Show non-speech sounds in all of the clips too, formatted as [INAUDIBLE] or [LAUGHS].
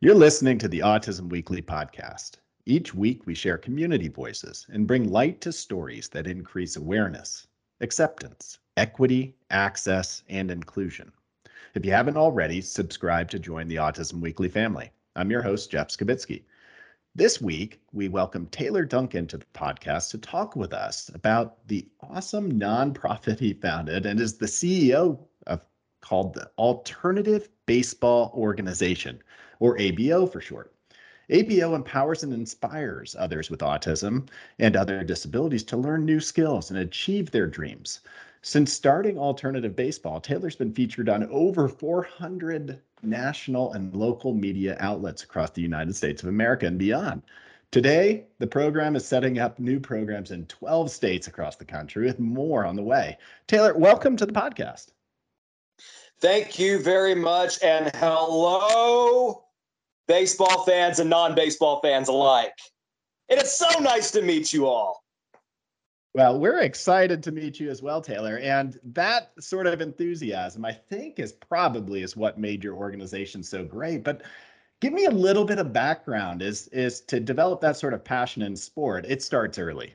You're listening to the Autism Weekly podcast. Each week, we share community voices and bring light to stories that increase awareness, acceptance, equity, access, and inclusion. If you haven't already, subscribe to join the Autism Weekly family. I'm your host, Jeff Skibitsky. This week, we welcome Taylor Duncan to the podcast to talk with us about the awesome nonprofit he founded and is the CEO called the Alternative Baseball Organization, or ABO for short. ABO empowers and inspires others with autism and other disabilities to learn new skills and achieve their dreams. Since starting Alternative Baseball, Taylor's been featured on over 400 national and local media outlets across the United States of America and beyond. Today, the program is setting up new programs in 12 states across the country with more on the way. Taylor, welcome to the podcast. Thank you very much. And hello, baseball fans and non baseball fans alike. It is so nice to meet you all. Well, we're excited to meet you as well, Taylor. And that sort of enthusiasm, I think, is probably is what made your organization so great. But give me a little bit of background is is to develop that sort of passion in sport it starts early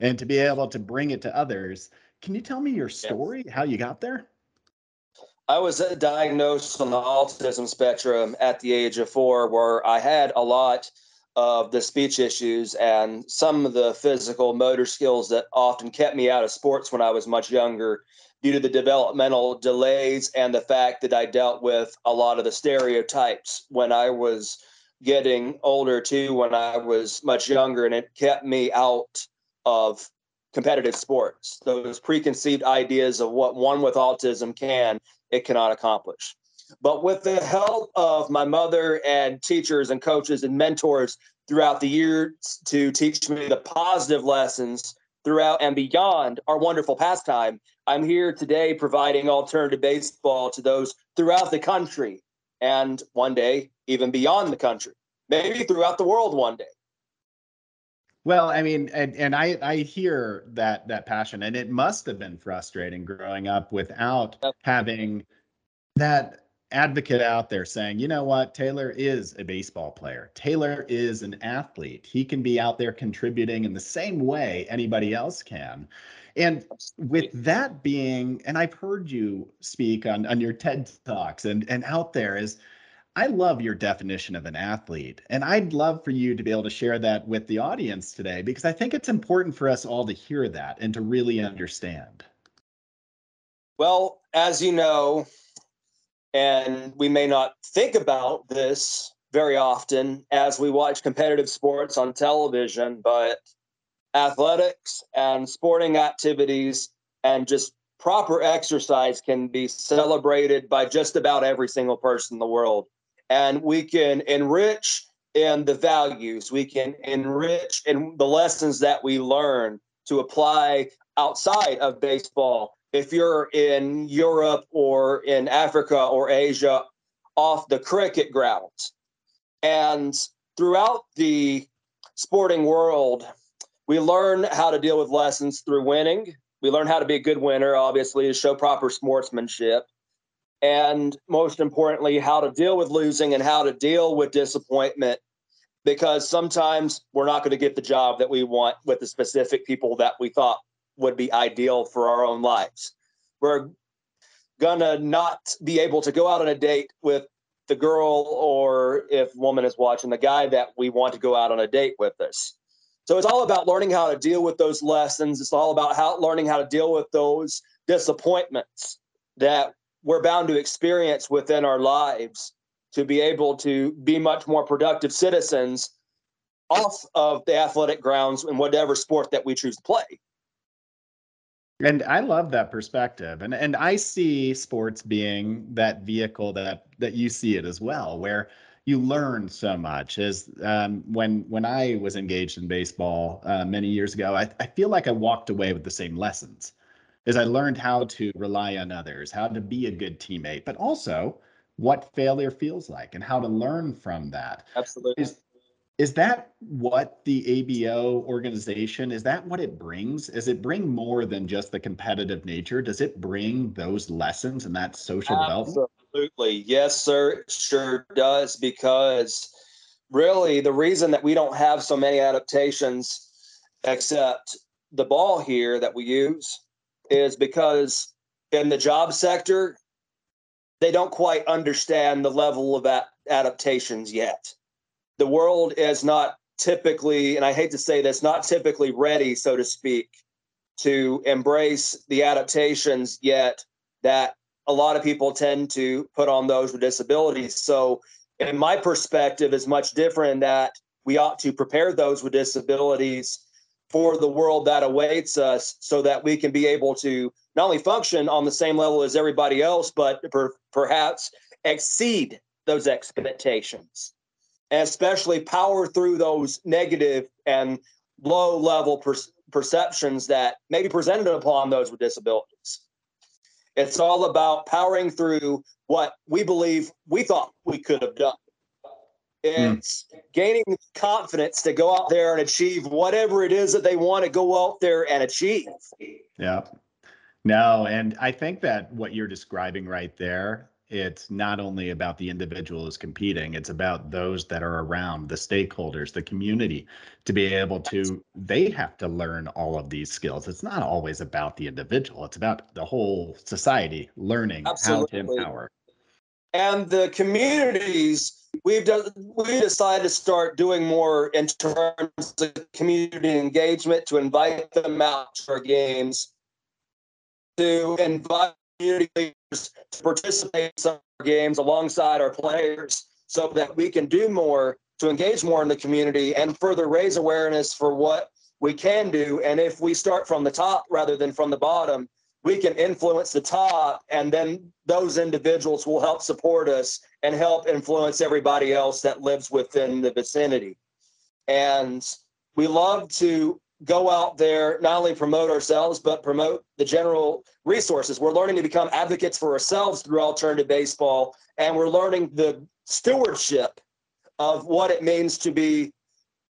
and to be able to bring it to others can you tell me your story yes. how you got there i was diagnosed on the autism spectrum at the age of four where i had a lot of the speech issues and some of the physical motor skills that often kept me out of sports when I was much younger due to the developmental delays and the fact that I dealt with a lot of the stereotypes when I was getting older too when I was much younger and it kept me out of competitive sports those preconceived ideas of what one with autism can it cannot accomplish but with the help of my mother and teachers and coaches and mentors throughout the years to teach me the positive lessons throughout and beyond our wonderful pastime, I'm here today providing alternative baseball to those throughout the country and one day even beyond the country, maybe throughout the world one day. Well, I mean, and, and I, I hear that that passion, and it must have been frustrating growing up without having that advocate out there saying, you know what, Taylor is a baseball player. Taylor is an athlete. He can be out there contributing in the same way anybody else can. And with that being, and I've heard you speak on, on your TED Talks and, and out there is, I love your definition of an athlete. And I'd love for you to be able to share that with the audience today because I think it's important for us all to hear that and to really understand. Well, as you know, and we may not think about this very often as we watch competitive sports on television, but athletics and sporting activities and just proper exercise can be celebrated by just about every single person in the world. And we can enrich in the values, we can enrich in the lessons that we learn to apply outside of baseball if you're in Europe or in Africa or Asia off the cricket grounds. And throughout the sporting world, we learn how to deal with lessons through winning. We learn how to be a good winner, obviously, to show proper sportsmanship. And most importantly, how to deal with losing and how to deal with disappointment. Because sometimes we're not going to get the job that we want with the specific people that we thought would be ideal for our own lives. We're gonna not be able to go out on a date with the girl or if woman is watching the guy that we want to go out on a date with us. So it's all about learning how to deal with those lessons. It's all about how learning how to deal with those disappointments that we're bound to experience within our lives to be able to be much more productive citizens off of the athletic grounds in whatever sport that we choose to play. And I love that perspective. And and I see sports being that vehicle that that you see it as well, where you learn so much. As um, when when I was engaged in baseball uh, many years ago, I, I feel like I walked away with the same lessons. As I learned how to rely on others, how to be a good teammate, but also what failure feels like and how to learn from that. Absolutely. Is, is that what the ABO organization is that what it brings? Does it bring more than just the competitive nature? Does it bring those lessons and that social Absolutely. development? Absolutely. Yes, sir. Sure does because really the reason that we don't have so many adaptations except the ball here that we use is because in the job sector they don't quite understand the level of adaptations yet the world is not typically, and I hate to say this, not typically ready, so to speak, to embrace the adaptations yet that a lot of people tend to put on those with disabilities. So, in my perspective, is much different in that we ought to prepare those with disabilities for the world that awaits us so that we can be able to not only function on the same level as everybody else, but per, perhaps exceed those expectations and especially power through those negative and low level per- perceptions that may be presented upon those with disabilities. It's all about powering through what we believe we thought we could have done. It's mm. gaining confidence to go out there and achieve whatever it is that they want to go out there and achieve. Yeah. No, and I think that what you're describing right there it's not only about the individual who's competing it's about those that are around the stakeholders the community to be able to they have to learn all of these skills it's not always about the individual it's about the whole society learning Absolutely. how to empower and the communities we've done we decided to start doing more in terms of community engagement to invite them out to our games to invite community leaders to participate in some games alongside our players so that we can do more to engage more in the community and further raise awareness for what we can do. And if we start from the top rather than from the bottom, we can influence the top, and then those individuals will help support us and help influence everybody else that lives within the vicinity. And we love to go out there, not only promote ourselves, but promote the general resources. We're learning to become advocates for ourselves through alternative baseball, and we're learning the stewardship of what it means to be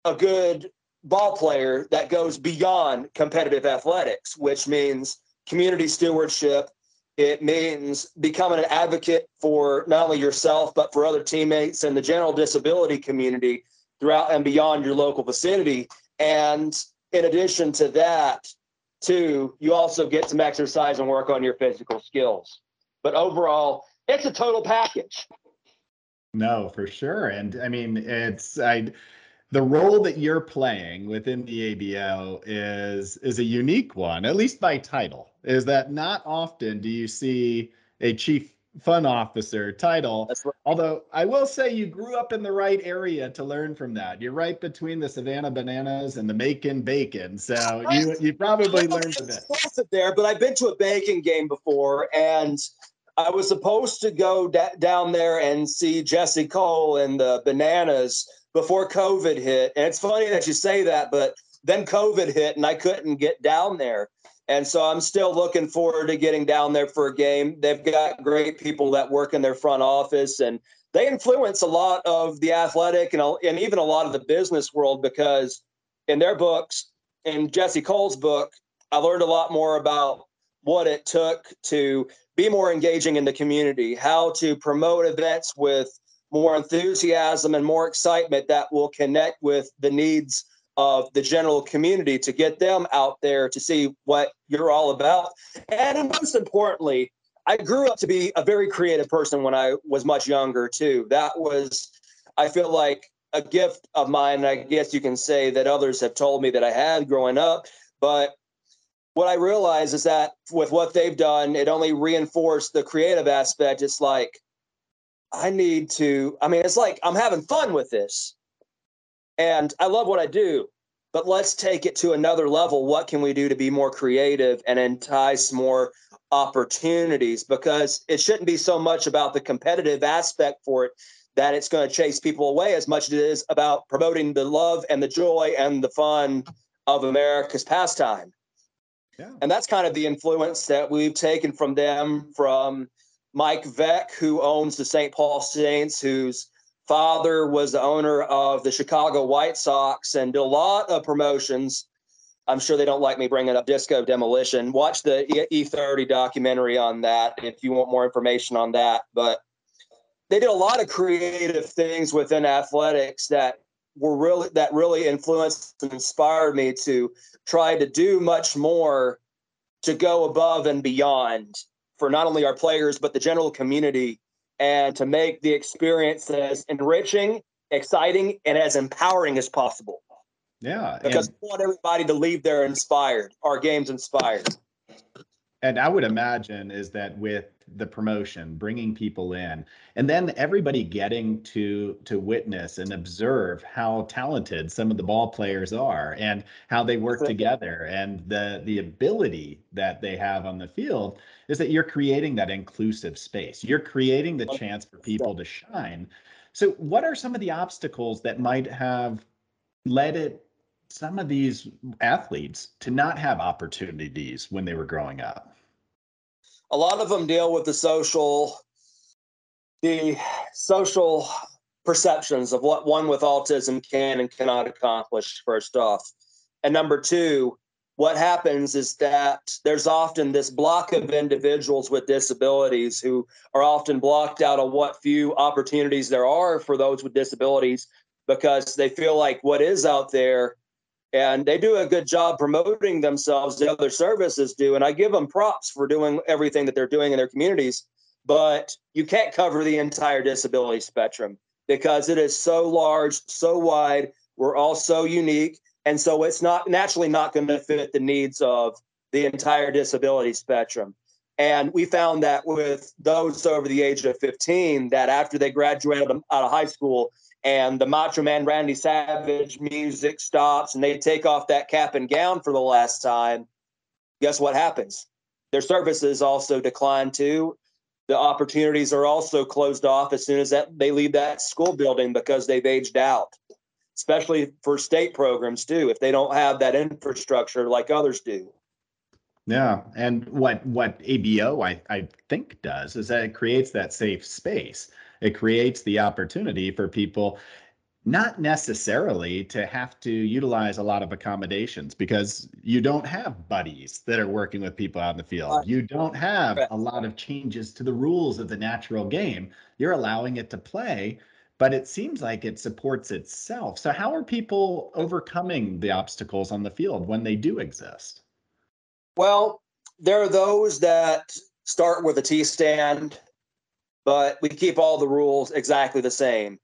a good ball player that goes beyond competitive athletics, which means community stewardship. It means becoming an advocate for not only yourself, but for other teammates and the general disability community throughout and beyond your local vicinity. And in addition to that, too, you also get some exercise and work on your physical skills. But overall, it's a total package. No, for sure. And I mean, it's I the role that you're playing within the ABO is is a unique one, at least by title. Is that not often do you see a chief fun officer title. Right. Although I will say you grew up in the right area to learn from that. You're right between the Savannah Bananas and the Macon Bacon, so you you probably learned a bit. There, but I've been to a Bacon game before, and I was supposed to go da- down there and see Jesse Cole and the Bananas before COVID hit. And it's funny that you say that, but then COVID hit and I couldn't get down there. And so I'm still looking forward to getting down there for a game. They've got great people that work in their front office and they influence a lot of the athletic and, and even a lot of the business world because in their books, in Jesse Cole's book, I learned a lot more about what it took to be more engaging in the community, how to promote events with more enthusiasm and more excitement that will connect with the needs of the general community to get them out there to see what you're all about. And most importantly, I grew up to be a very creative person when I was much younger, too. That was, I feel like, a gift of mine. I guess you can say that others have told me that I had growing up. But what I realize is that with what they've done, it only reinforced the creative aspect. It's like, I need to, I mean, it's like I'm having fun with this. And I love what I do, but let's take it to another level. What can we do to be more creative and entice more opportunities? Because it shouldn't be so much about the competitive aspect for it that it's going to chase people away as much as it is about promoting the love and the joy and the fun of America's pastime. Yeah. And that's kind of the influence that we've taken from them, from Mike Veeck, who owns the St. Paul Saints, whose father was the owner of the Chicago White Sox and did a lot of promotions. I'm sure they don't like me bringing up Disco Demolition. Watch the E30 documentary on that if you want more information on that. But they did a lot of creative things within athletics that were really that really influenced and inspired me to try to do much more to go above and beyond for not only our players but the general community and to make the experience as enriching, exciting, and as empowering as possible. Yeah. Because and, we want everybody to leave there inspired, our games inspired. And I would imagine is that with the promotion, bringing people in, and then everybody getting to to witness and observe how talented some of the ball players are and how they work together and the the ability that they have on the field is that you're creating that inclusive space. You're creating the chance for people to shine. So what are some of the obstacles that might have led it some of these athletes to not have opportunities when they were growing up? A lot of them deal with the social the social perceptions of what one with autism can and cannot accomplish first off. And number two, what happens is that there's often this block of individuals with disabilities who are often blocked out of what few opportunities there are for those with disabilities because they feel like what is out there and they do a good job promoting themselves the other services do and i give them props for doing everything that they're doing in their communities but you can't cover the entire disability spectrum because it is so large so wide we're all so unique and so it's not naturally not going to fit the needs of the entire disability spectrum. And we found that with those over the age of 15 that after they graduated out of high school and the Macho Man Randy Savage music stops and they take off that cap and gown for the last time, guess what happens? Their services also decline too. The opportunities are also closed off as soon as that they leave that school building because they've aged out, especially for state programs too, if they don't have that infrastructure like others do. Yeah, and what what ABO I, I think does is that it creates that safe space it creates the opportunity for people not necessarily to have to utilize a lot of accommodations because you don't have buddies that are working with people out in the field. You don't have a lot of changes to the rules of the natural game. You're allowing it to play, but it seems like it supports itself. So, how are people overcoming the obstacles on the field when they do exist? Well, there are those that start with a T stand but we keep all the rules exactly the same.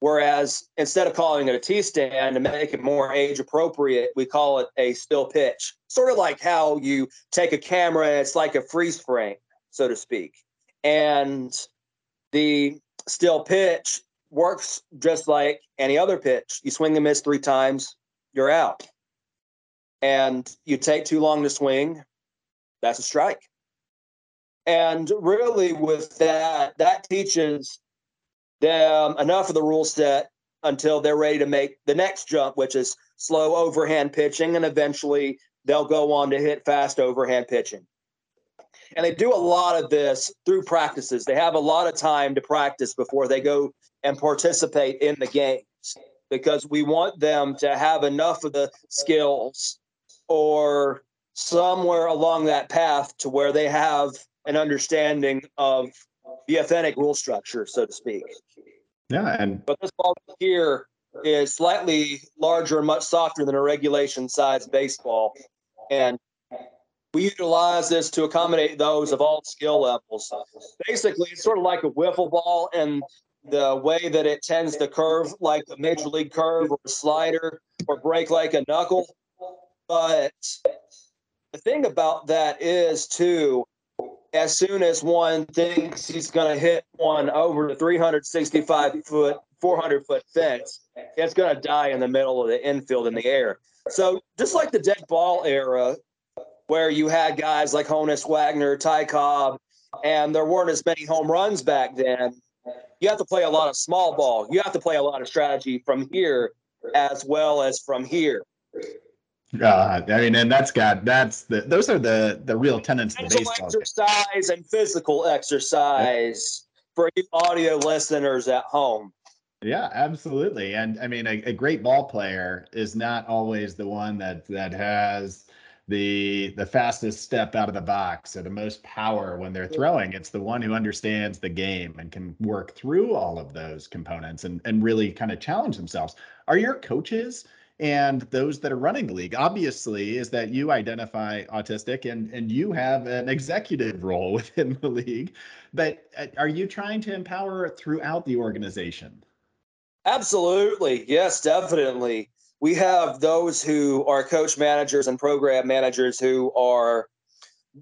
Whereas instead of calling it a tee stand to make it more age appropriate, we call it a still pitch. Sort of like how you take a camera, it's like a freeze frame, so to speak. And the still pitch works just like any other pitch. You swing and miss three times, you're out. And you take too long to swing, that's a strike. And really, with that, that teaches them enough of the rule set until they're ready to make the next jump, which is slow overhand pitching. And eventually, they'll go on to hit fast overhand pitching. And they do a lot of this through practices. They have a lot of time to practice before they go and participate in the games because we want them to have enough of the skills or somewhere along that path to where they have an understanding of the authentic rule structure, so to speak. Yeah, and but this ball here is slightly larger and much softer than a regulation size baseball, and we utilize this to accommodate those of all skill levels. Basically, it's sort of like a wiffle ball, and the way that it tends to curve like a major league curve or a slider or break like a knuckle. But the thing about that is too as soon as one thinks he's going to hit one over the 365 foot, 400 foot fence, it's going to die in the middle of the infield in the air. So just like the dead ball era, where you had guys like Honus Wagner, Ty Cobb, and there weren't as many home runs back then. You have to play a lot of small ball. You have to play a lot of strategy from here as well as from here. Uh, I mean, and that's got that's the those are the the real tenets of baseball. Exercise and physical exercise yep. for you audio listeners at home. Yeah, absolutely. And I mean, a, a, great ball player is not always the one that that has the the fastest step out of the box or the most power when they're throwing. It's the one who understands the game and can work through all of those components and and really kind of challenge themselves. Are your coaches and those that are running the league obviously is that you identify autistic and and you have an executive role [LAUGHS] within the league. But uh, are you trying to empower throughout the organization? Absolutely. Yes definitely. We have those who are coach managers and program managers who are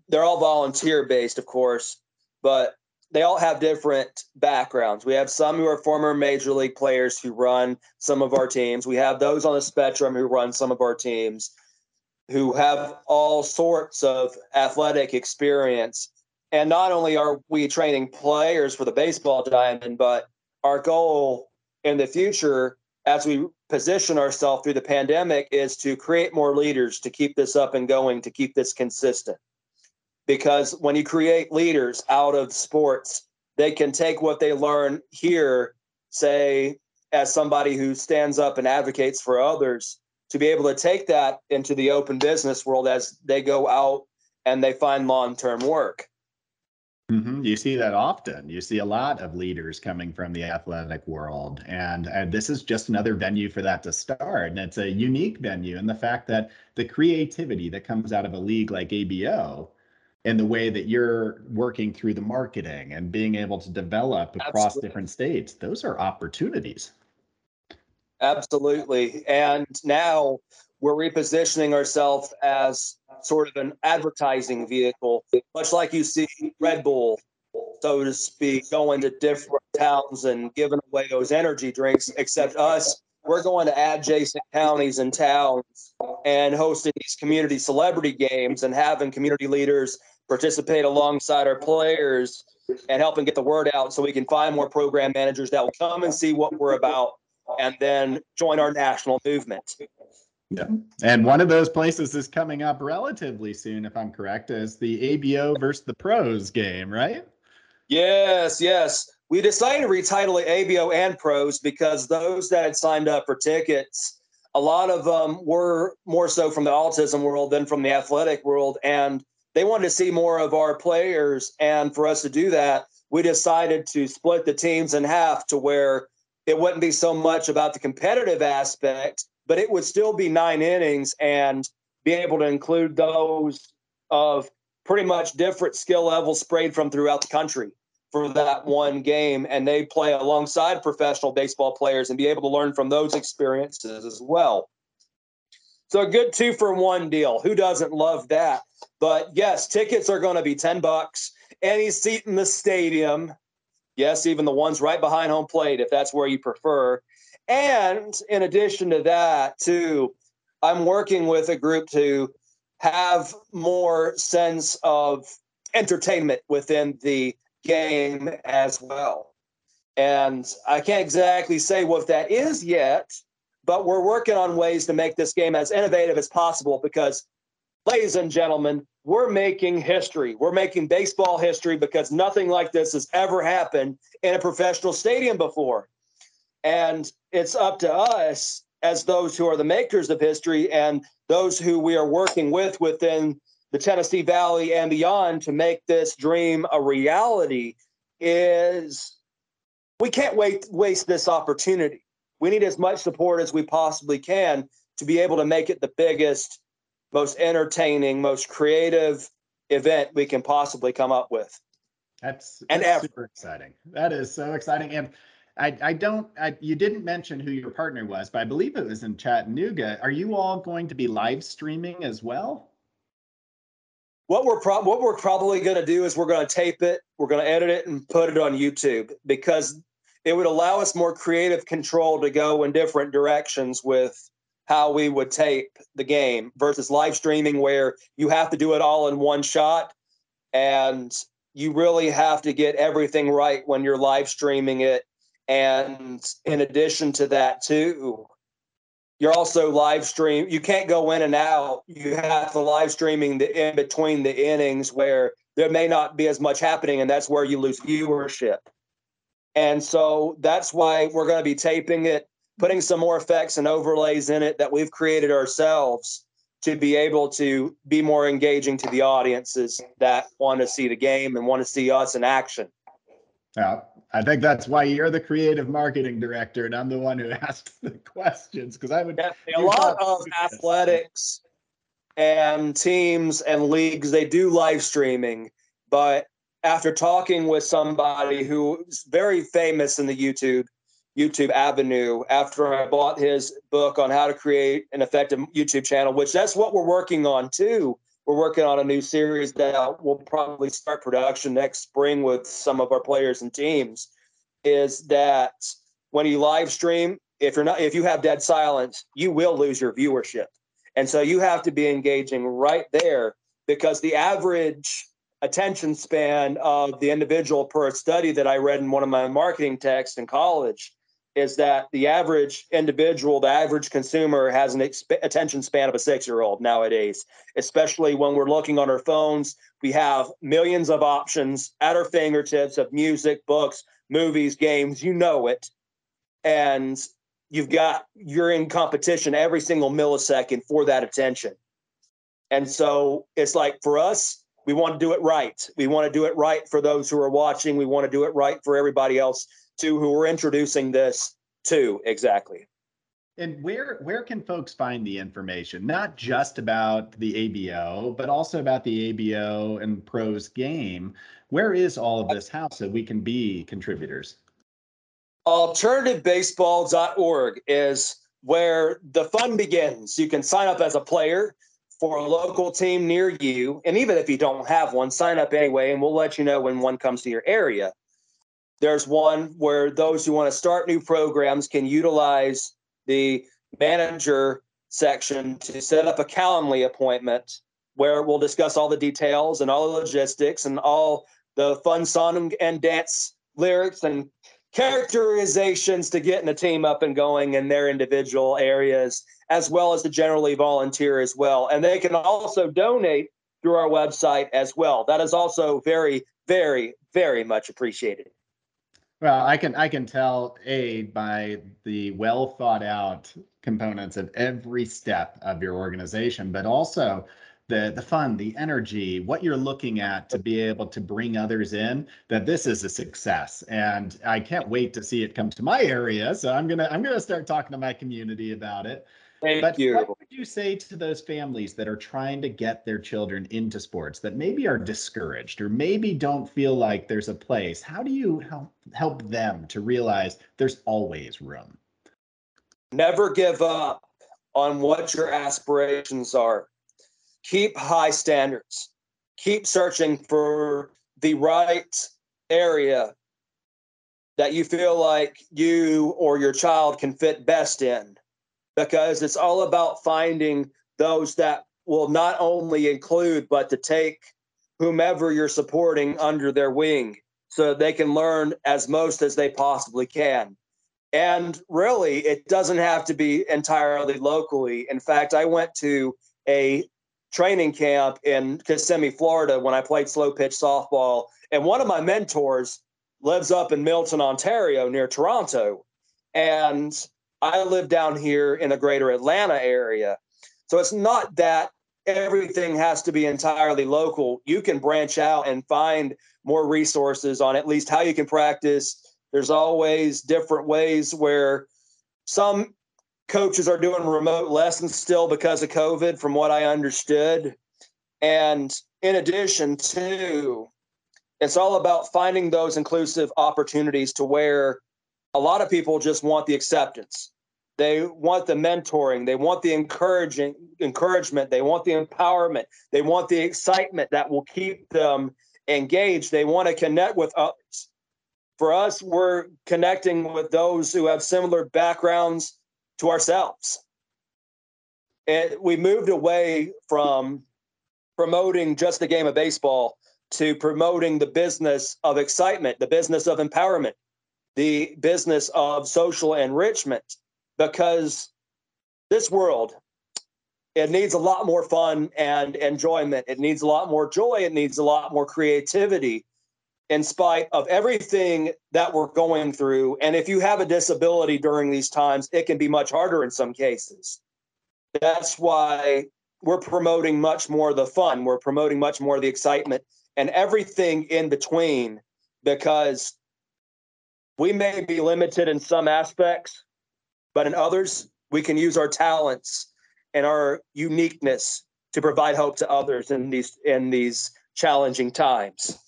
they're all volunteer based of course but they all have different backgrounds. We have some who are former major league players who run some of our teams. We have those on the spectrum who run some of our teams who have all sorts of athletic experience. And not only are we training players for the baseball diamond, but our goal in the future as we position ourselves through the pandemic is to create more leaders to keep this up and going, to keep this consistent because when you create leaders out of sports, they can take what they learn here, say, as somebody who stands up and advocates for others, to be able to take that into the open business world as they go out and they find long term work. Mm-hmm. You see that often. You see a lot of leaders coming from the athletic world, and and this is just another venue for that to start. And it's a unique venue, and the fact that the creativity that comes out of a league like ABO and the way that you're working through the marketing and being able to develop across Absolutely. different states those are opportunities Absolutely. And now we're repositioning ourselves as sort of an advertising vehicle, much like you see Red Bull, so to speak, going to different towns and giving away those energy drinks, except us. We're going to adjacent counties and towns and hosting these community celebrity games and having community leaders participate alongside our players and helping get the word out so we can find more program managers that will come and see what we're about and then join our national movement. Yeah. And one of those places is coming up relatively soon, if I'm correct, is the ABO versus the pros game, right? Yes, yes. We decided to retitle it ABO and pros because those that had signed up for tickets, a lot of them were more so from the autism world than from the athletic world. And they wanted to see more of our players. And for us to do that, we decided to split the teams in half to where it wouldn't be so much about the competitive aspect, but it would still be nine innings and be able to include those of pretty much different skill levels sprayed from throughout the country for that one game. And they play alongside professional baseball players and be able to learn from those experiences as well. So a good two for one deal. Who doesn't love that? But yes, tickets are going to be 10 bucks. Any seat in the stadium. Yes, even the ones right behind home plate, if that's where you prefer. And in addition to that, too, I'm working with a group to have more sense of entertainment within the game as well. And I can't exactly say what that is yet but we're working on ways to make this game as innovative as possible because, ladies and gentlemen, we're making history. We're making baseball history because nothing like this has ever happened in a professional stadium before. And it's up to us as those who are the makers of history and those who we are working with within the Tennessee Valley and beyond to make this dream a reality is we can't wait waste this opportunity we need as much support as we possibly can to be able to make it the biggest, most entertaining, most creative event we can possibly come up with. That's, and that's super exciting. That is so exciting. And I, I don't, I, you didn't mention who your partner was, but I believe it was in Chattanooga. Are you all going to be live streaming as well? What we're pro- what we're probably going to do is we're going to tape it, we're going to edit it, and put it on YouTube because it would allow us more creative control to go in different directions with how we would tape the game versus live streaming where you have to do it all in one shot and you really have to get everything right when you're live streaming it. And in addition to that too you're also live stream you can't go in and out. You have to live streaming the in between the innings where there may not be as much happening and that's where you lose viewership. And so that's why we're going to be taping it, putting some more effects and overlays in it that we've created ourselves to be able to be more engaging to the audiences that want to see the game and want to see us in action. Yeah, I think that's why you're the creative marketing director, and I'm the one who [LAUGHS] asked the questions because I would. Definitely. A lot of athletics and teams and leagues they do live streaming, but after talking with somebody who's very famous in the YouTube YouTube avenue after I bought his book on how to create an effective YouTube channel, which that's what we're working on too. We're working on a new series that will probably start production next spring with some of our players and teams. Is that when you live stream, if you're not if you have dead silence, you will lose your viewership. And so you have to be engaging right there because the average attention span of the individual per study that I read in one of my marketing texts in college is that the average individual, the average consumer has an exp- attention span of a six year old nowadays, especially when we're looking on our phones. We have millions of options at our fingertips of music, books, movies, games, you know it. And you've got, you're in competition every single millisecond for that attention. And so it's like for us, we want to do it right. We want to do it right for those who are watching. We want to do it right for everybody else to who we're introducing this to exactly. And where where can folks find the information? Not just about the ABO, but also about the ABO and pros game. Where is all of this house so we can be contributors? Alternativebaseball.org is where the fun begins. You can sign up as a player for a local team near you. And even if you don't have one, sign up anyway, and we'll let you know when one comes to your area. There's one where those who want to start new programs can utilize the manager section to set up a Calendly appointment where we'll discuss all the details and all the logistics and all the fun song and dance lyrics and characterizations to getting a team up and going in their individual areas, as well as to generally volunteer as well. And they can also donate through our website as well. That is also very, very, very much appreciated. Well, I can I can tell a by the well thought out components of every step of your organization, but also the the fun, the energy, what you're looking at to be able to bring others in, that this is a success. And I can't wait to see it come to my area. So I'm gonna I'm gonna start talking to my community about it. Thank but you. What would you say to those families that are trying to get their children into sports that maybe are discouraged or maybe don't feel like there's a place? How do you help help them to realize there's always room? Never give up on what your aspirations are. Keep high standards. Keep searching for the right area that you feel like you or your child can fit best in because it's all about finding those that will not only include but to take whomever you're supporting under their wing so they can learn as most as they possibly can. And really it doesn't have to be entirely locally. In fact i went to a training camp in kissimmee florida when i played slow pitch softball and one of my mentors lives up in milton ontario near toronto. And I live down here in the greater Atlanta area. So it's not that everything has to be entirely local. You can branch out and find more resources on at least how you can practice. There's always different ways where some coaches are doing remote lessons still because of COVID, from what I understood. And in addition to, it's all about finding those inclusive opportunities to where a lot of people just want the acceptance. They want the mentoring. They want the encouraging encouragement. They want the empowerment. They want the excitement that will keep them engaged. They want to connect with others. For us, we're connecting with those who have similar backgrounds to ourselves. And we moved away from promoting just the game of baseball to promoting the business of excitement, the business of empowerment, the business of social enrichment because this world it needs a lot more fun and enjoyment it needs a lot more joy it needs a lot more creativity in spite of everything that we're going through. And if you have a disability during these times, it can be much harder in some cases. That's why we're promoting much more the fun, we're promoting much more the excitement and everything in between because we may be limited in some aspects, but in others, we can use our talents and our uniqueness to provide hope to others in these in these challenging times.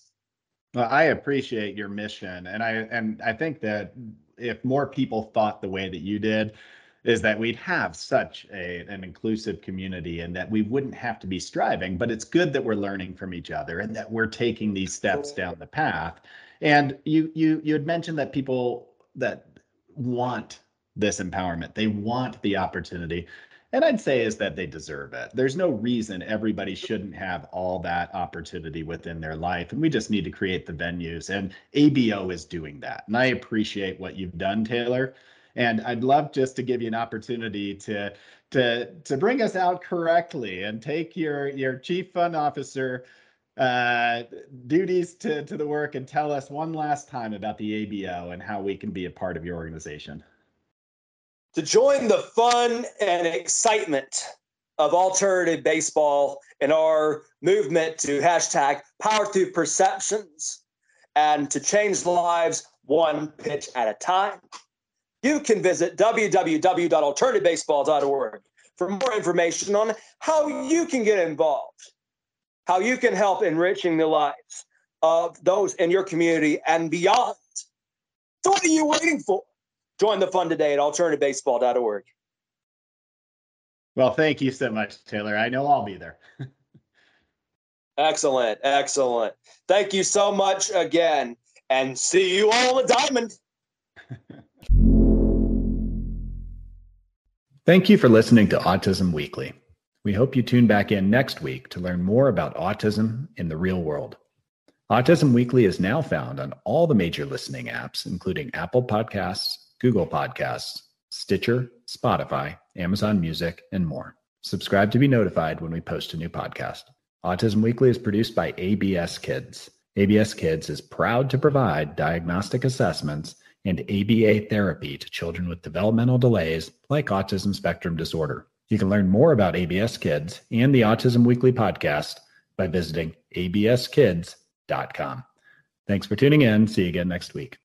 Well, I appreciate your mission, and I and I think that if more people thought the way that you did, is that we'd have such a an inclusive community and that we wouldn't have to be striving. But it's good that we're learning from each other and that we're taking these steps down the path. And you you you had mentioned that people that want this empowerment, they want the opportunity and I'd say is that they deserve it. There's no reason everybody shouldn't have all that opportunity within their life. And we just need to create the venues. And ABO is doing that. And I appreciate what you've done, Taylor. And I'd love just to give you an opportunity to to to bring us out correctly and take your your chief fun officer uh, duties to to the work and tell us one last time about the ABO and how we can be a part of your organization. To join the fun and excitement of alternative baseball in our movement to hashtag power through perceptions and to change lives one pitch at a time, you can visit www.alternativebaseball.org for more information on how you can get involved, how you can help enriching the lives of those in your community and beyond. So, what are you waiting for? Join the fun today at alternativebaseball.org. Well, thank you so much, Taylor. I know I'll be there. excellent. Excellent. Thank you so much again. And see you all at diamond. [LAUGHS] Thank you for listening to Autism Weekly. We hope you tune back in next week to learn more about autism in the real world. Autism Weekly is now found on all the major listening apps, including Apple Podcasts, Google Podcasts, Stitcher, Spotify, Amazon Music, and more. Subscribe to be notified when we post a new podcast. Autism Weekly is produced by ABS Kids. ABS Kids is proud to provide diagnostic assessments and ABA therapy to children with developmental delays like autism spectrum disorder. You can learn more about ABS Kids and the Autism Weekly podcast by visiting abskids.com. Thanks for tuning in. See you again next week.